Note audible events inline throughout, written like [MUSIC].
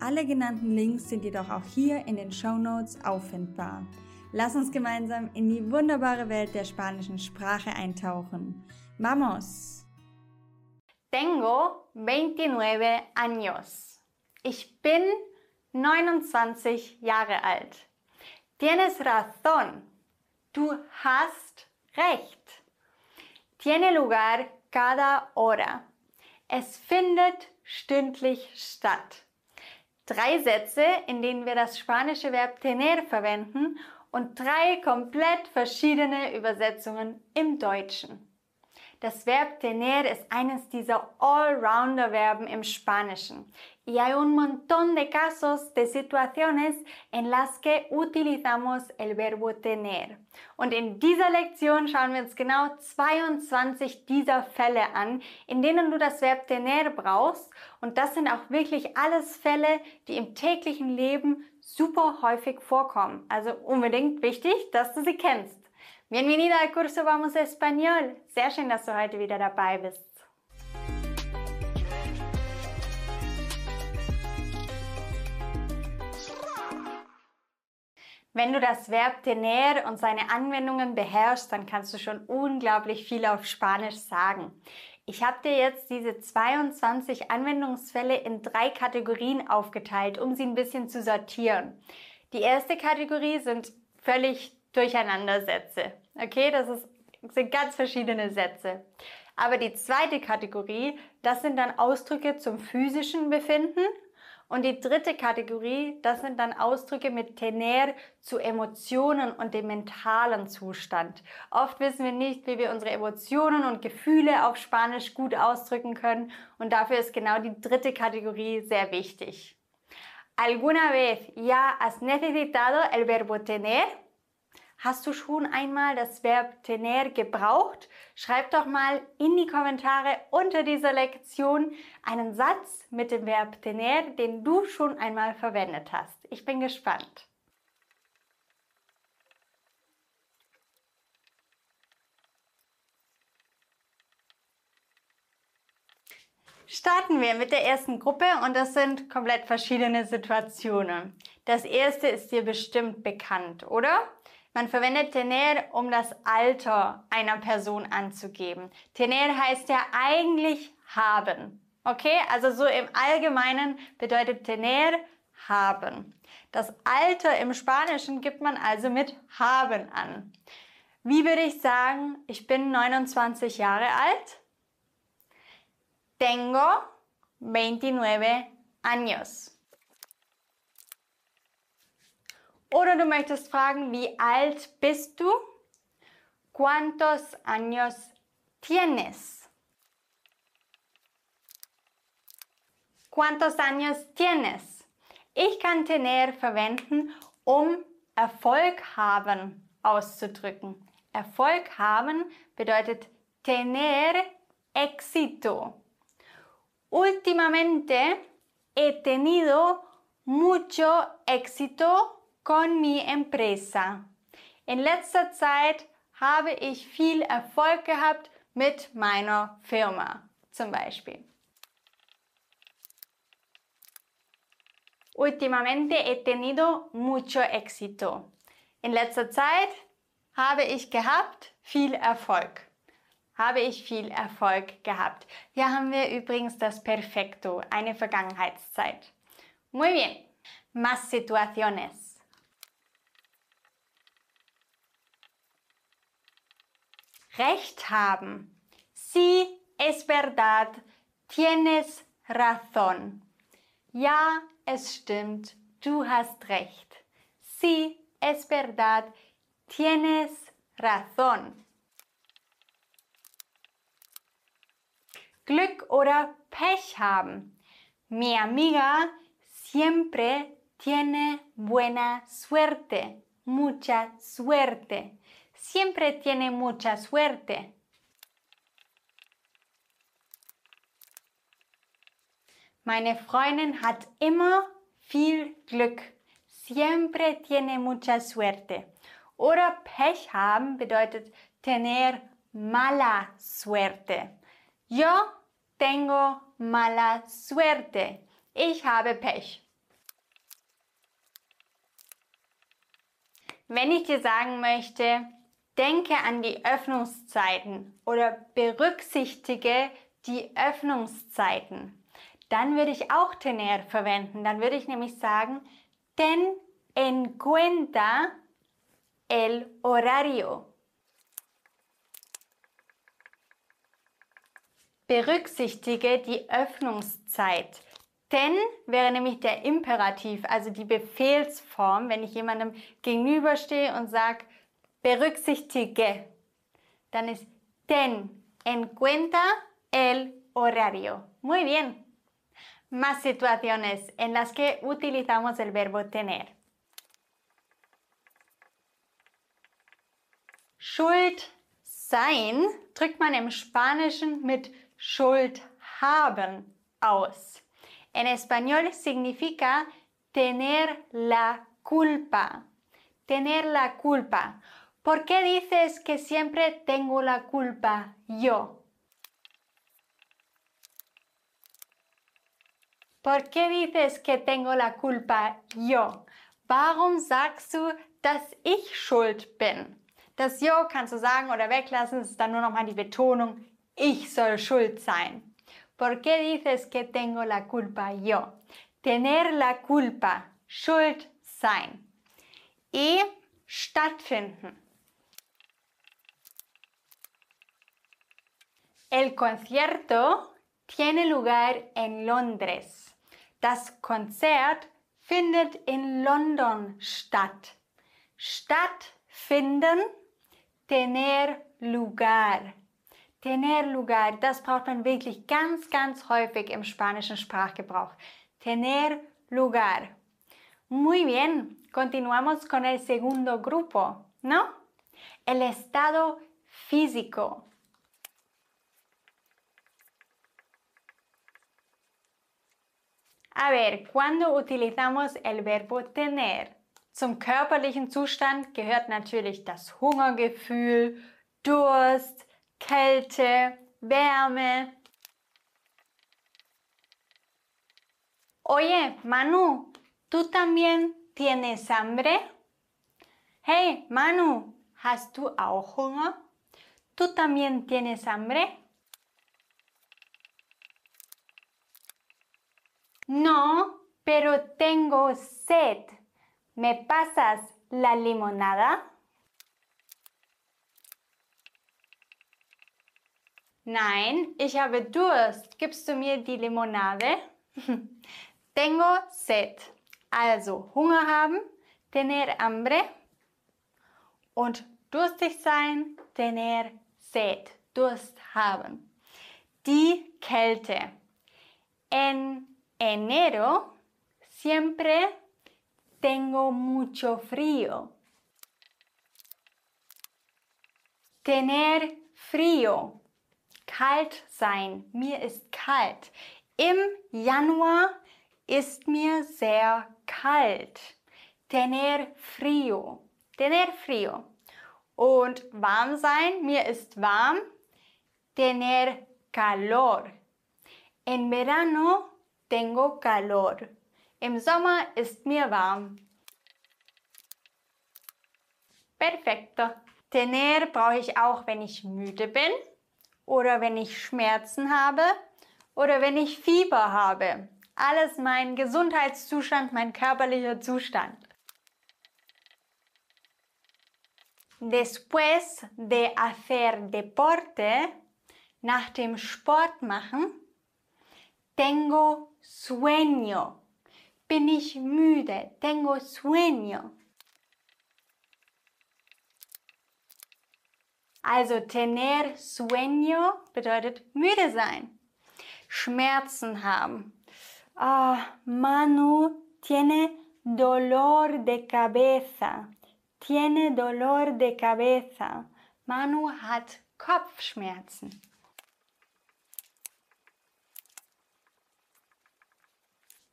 Alle genannten Links sind jedoch auch hier in den Show Notes auffindbar. Lass uns gemeinsam in die wunderbare Welt der spanischen Sprache eintauchen. Vamos! Tengo 29 años. Ich bin 29 Jahre alt. Tienes razón. Du hast recht. Tiene lugar cada hora. Es findet stündlich statt drei Sätze, in denen wir das spanische Verb tener verwenden und drei komplett verschiedene Übersetzungen im Deutschen. Das Verb tener ist eines dieser Allrounder-Verben im Spanischen. Y hay un montón de casos, de situaciones en las que utilizamos el verbo tener. Und in dieser Lektion schauen wir uns genau 22 dieser Fälle an, in denen du das Verb tener brauchst. Und das sind auch wirklich alles Fälle, die im täglichen Leben super häufig vorkommen. Also unbedingt wichtig, dass du sie kennst. Bienvenida al curso Vamos Español. Sehr schön, dass du heute wieder dabei bist. Wenn du das Verb tener und seine Anwendungen beherrschst, dann kannst du schon unglaublich viel auf Spanisch sagen. Ich habe dir jetzt diese 22 Anwendungsfälle in drei Kategorien aufgeteilt, um sie ein bisschen zu sortieren. Die erste Kategorie sind völlig Durcheinandersätze. Okay, das ist, sind ganz verschiedene Sätze. Aber die zweite Kategorie, das sind dann Ausdrücke zum physischen Befinden. Und die dritte Kategorie, das sind dann Ausdrücke mit tener zu Emotionen und dem mentalen Zustand. Oft wissen wir nicht, wie wir unsere Emotionen und Gefühle auf Spanisch gut ausdrücken können. Und dafür ist genau die dritte Kategorie sehr wichtig. ¿Alguna vez ya has necesitado el verbo tener? Hast du schon einmal das Verb tener gebraucht? Schreib doch mal in die Kommentare unter dieser Lektion einen Satz mit dem Verb tener, den du schon einmal verwendet hast. Ich bin gespannt. Starten wir mit der ersten Gruppe und das sind komplett verschiedene Situationen. Das erste ist dir bestimmt bekannt, oder? Man verwendet tener, um das Alter einer Person anzugeben. Tener heißt ja eigentlich haben. Okay, also so im Allgemeinen bedeutet tener haben. Das Alter im Spanischen gibt man also mit haben an. Wie würde ich sagen, ich bin 29 Jahre alt? Tengo 29 años. Oder du möchtest fragen, wie alt bist du? ¿Cuántos años tienes? ¿Cuántos años tienes? Ich kann tener verwenden, um Erfolg haben auszudrücken. Erfolg haben bedeutet tener éxito. Últimamente he tenido mucho éxito con mi empresa. In letzter Zeit habe ich viel Erfolg gehabt mit meiner Firma zum Beispiel. Últimamente he tenido mucho éxito. In letzter Zeit habe ich gehabt viel Erfolg. Habe ich viel Erfolg gehabt. Hier haben wir übrigens das Perfekto, eine Vergangenheitszeit. Muy bien. Más situaciones. Recht haben. Sí, es verdad. Tienes razón. Ja, es stimmt. Du hast recht. Sí, es verdad. Tienes razón. Glück oder Pech haben. Mi amiga siempre tiene buena suerte, mucha suerte. Siempre tiene mucha suerte. Meine Freundin hat immer viel Glück. Siempre tiene mucha suerte. Oder Pech haben bedeutet tener mala suerte. Yo tengo mala suerte. Ich habe Pech. Wenn ich dir sagen möchte, denke an die Öffnungszeiten oder berücksichtige die Öffnungszeiten, dann würde ich auch tener verwenden. Dann würde ich nämlich sagen, ten en cuenta el horario. Berücksichtige die Öffnungszeit. Ten wäre nämlich der Imperativ, also die Befehlsform, wenn ich jemandem gegenüberstehe und sage, berücksichtige. Dann ist ten en cuenta el horario. Muy bien. Más situaciones en las que utilizamos el verbo tener. Schuld sein drückt man im Spanischen mit Schuld haben aus. En español significa tener la culpa. Tener la culpa. ¿Por qué dices que siempre tengo la culpa yo? ¿Por qué dices que tengo la culpa yo? Warum sagst du, dass ich schuld bin? Das Yo kannst du sagen oder weglassen, es ist dann nur nochmal die Betonung, ich soll schuld sein. ¿Por qué dices que tengo la culpa yo? Tener la culpa, schuld sein. Y stattfinden. El concierto tiene lugar en Londres. Das Konzert findet in London statt. Stattfinden tener lugar. Tener lugar, das braucht man wirklich ganz, ganz häufig im spanischen Sprachgebrauch. Tener lugar. Muy bien, continuamos con el segundo grupo, ¿no? El estado físico. A ver, ¿cuándo utilizamos el verbo tener? Zum körperlichen Zustand gehört natürlich das Hungergefühl, Durst, Kälte, Wärme. Oye, Manu, ¿tú también tienes hambre? Hey, Manu, ¿hast du auch Hunger? ¿Tú también tienes hambre? No, pero tengo sed. ¿Me pasas la limonada? Nein, ich habe Durst. Gibst du mir die Limonade? [LAUGHS] Tengo sed. Also Hunger haben, tener hambre. Und durstig sein, tener sed. Durst haben. Die Kälte. En enero siempre Tengo mucho frío. Tener frío. Kalt sein. Mir ist kalt. Im Januar ist mir sehr kalt. Tener frío. Tener frío. Und warm sein. Mir ist warm. Tener calor. En verano tengo calor. Im Sommer ist mir warm. Perfekto. Tener brauche ich auch, wenn ich müde bin oder wenn ich Schmerzen habe oder wenn ich Fieber habe. Alles mein Gesundheitszustand, mein körperlicher Zustand. Después de hacer deporte, nach dem Sport machen, tengo sueño bin ich müde, tengo sueño. Also tener sueño bedeutet müde sein, Schmerzen haben. Oh, Manu, tiene dolor de cabeza. Tiene dolor de cabeza. Manu hat Kopfschmerzen.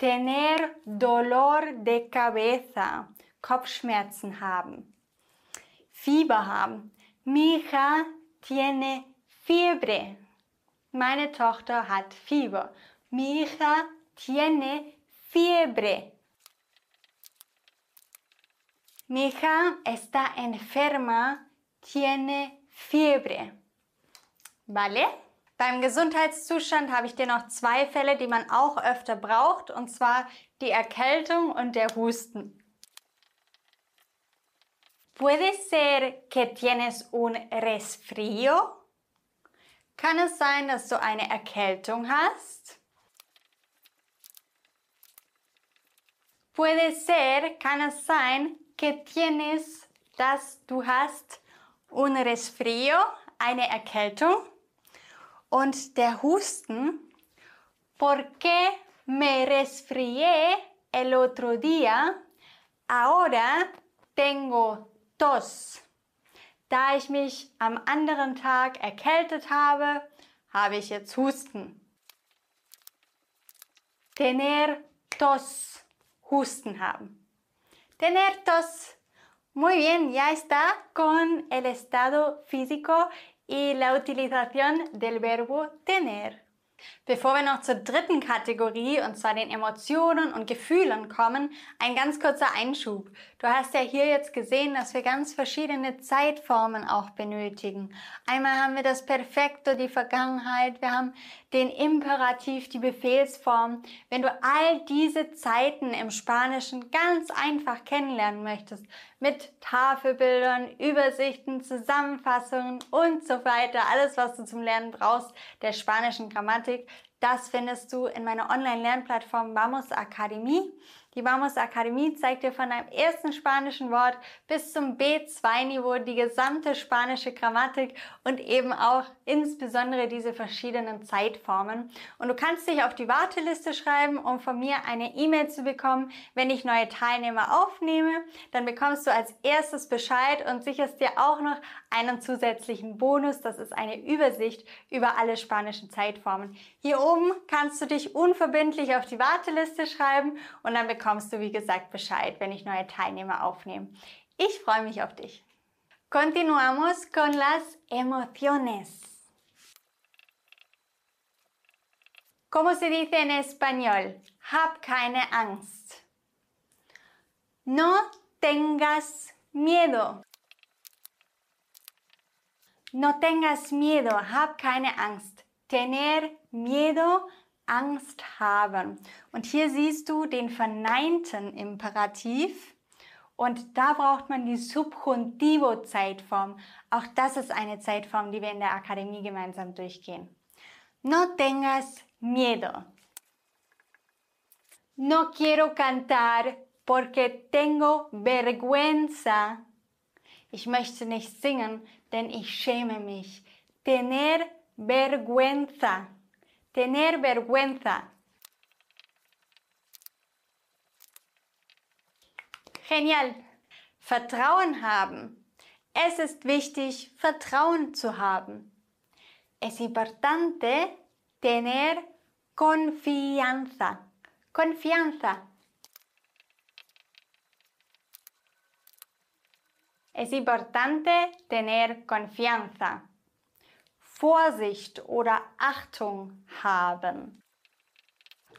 Tener dolor de cabeza. Kopfschmerzen haben. Fieber haben. Mi hija tiene fiebre. Meine Tochter hat Fieber. Mi hija tiene fiebre. Mi hija está enferma, tiene fiebre. ¿Vale? Beim Gesundheitszustand habe ich dir noch zwei Fälle, die man auch öfter braucht, und zwar die Erkältung und der Husten. Puede ser que tienes un resfrío? Kann es sein, dass du eine Erkältung hast? Puede ser, kann es sein, que tienes, dass du hast un resfrío, eine Erkältung. Und der Husten, ¿por qué me resfrié el otro día? Ahora tengo tos. Da ich mich am anderen Tag erkältet habe, habe ich jetzt Husten. Tener tos, Husten haben. Tener tos. Muy bien, ya está con el estado físico y la utilización del verbo tener. Bevor wir noch zur dritten Kategorie, und zwar den Emotionen und Gefühlen kommen, ein ganz kurzer Einschub. Du hast ja hier jetzt gesehen, dass wir ganz verschiedene Zeitformen auch benötigen. Einmal haben wir das Perfekto, die Vergangenheit, wir haben den Imperativ, die Befehlsform. Wenn du all diese Zeiten im Spanischen ganz einfach kennenlernen möchtest, mit Tafelbildern, Übersichten, Zusammenfassungen und so weiter, alles, was du zum Lernen brauchst, der spanischen Grammatik, das findest du in meiner Online-Lernplattform Vamos Akademie. Die Vamos Akademie zeigt dir von deinem ersten spanischen Wort bis zum B2-Niveau die gesamte spanische Grammatik und eben auch insbesondere diese verschiedenen Zeitformen. Und du kannst dich auf die Warteliste schreiben, um von mir eine E-Mail zu bekommen, wenn ich neue Teilnehmer aufnehme. Dann bekommst du als erstes Bescheid und sicherst dir auch noch einen zusätzlichen Bonus. Das ist eine Übersicht über alle spanischen Zeitformen. Hier oben kannst du dich unverbindlich auf die Warteliste schreiben und dann bekommst du, wie gesagt, Bescheid, wenn ich neue Teilnehmer aufnehme. Ich freue mich auf dich. Continuamos con las emociones. ¿Cómo se dice en español? Hab keine Angst. No tengas miedo. No tengas miedo. Hab keine Angst. Tener miedo Angst haben. Und hier siehst du den verneinten Imperativ. Und da braucht man die Subjuntivo-Zeitform. Auch das ist eine Zeitform, die wir in der Akademie gemeinsam durchgehen. No tengas miedo. No quiero cantar porque tengo vergüenza. Ich möchte nicht singen, denn ich schäme mich. Tener vergüenza. Tener vergüenza. Genial. Vertrauen haben. Es ist wichtig, Vertrauen zu haben. Es importante tener confianza. Confianza. Es importante tener confianza. Vorsicht oder Achtung haben.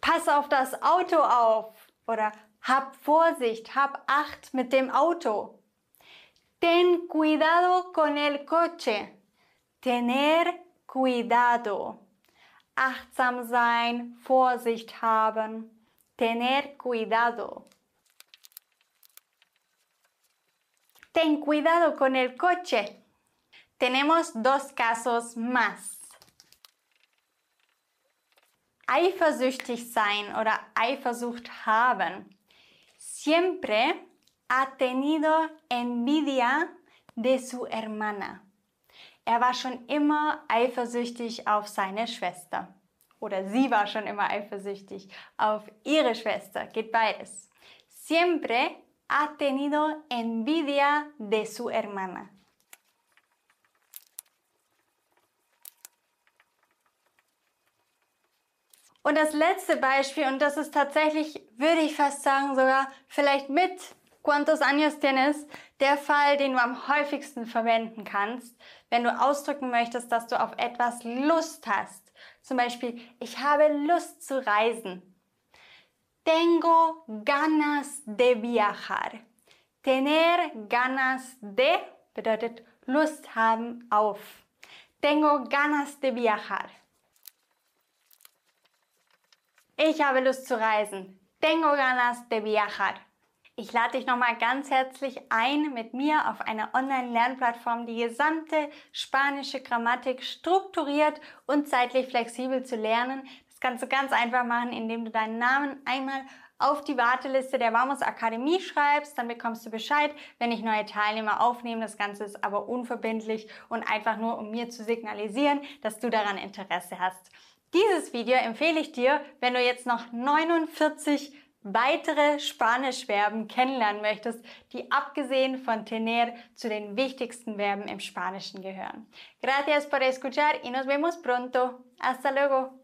Pass auf das Auto auf oder hab Vorsicht, hab Acht mit dem Auto. Ten cuidado con el coche. Tener cuidado. Achtsam sein, Vorsicht haben. Tener cuidado. Ten cuidado con el coche. Tenemos dos casos más. Eifersüchtig sein oder Eifersucht haben. Siempre ha tenido envidia de su hermana. Er war schon immer eifersüchtig auf seine Schwester oder sie war schon immer eifersüchtig auf ihre Schwester. Geht beides. Siempre ha tenido envidia de su hermana. Und das letzte Beispiel, und das ist tatsächlich, würde ich fast sagen, sogar vielleicht mit Cuantos años tienes, der Fall, den du am häufigsten verwenden kannst, wenn du ausdrücken möchtest, dass du auf etwas Lust hast. Zum Beispiel, ich habe Lust zu reisen. Tengo ganas de viajar. Tener ganas de bedeutet Lust haben auf. Tengo ganas de viajar. Ich habe Lust zu reisen. Tengo ganas de viajar. Ich lade dich nochmal ganz herzlich ein, mit mir auf einer Online-Lernplattform die gesamte spanische Grammatik strukturiert und zeitlich flexibel zu lernen. Kannst du ganz einfach machen, indem du deinen Namen einmal auf die Warteliste der Vamos Akademie schreibst, dann bekommst du Bescheid, wenn ich neue Teilnehmer aufnehme. Das Ganze ist aber unverbindlich und einfach nur, um mir zu signalisieren, dass du daran Interesse hast. Dieses Video empfehle ich dir, wenn du jetzt noch 49 weitere Spanischverben kennenlernen möchtest, die abgesehen von tener zu den wichtigsten Verben im Spanischen gehören. Gracias por escuchar y nos vemos pronto. Hasta luego.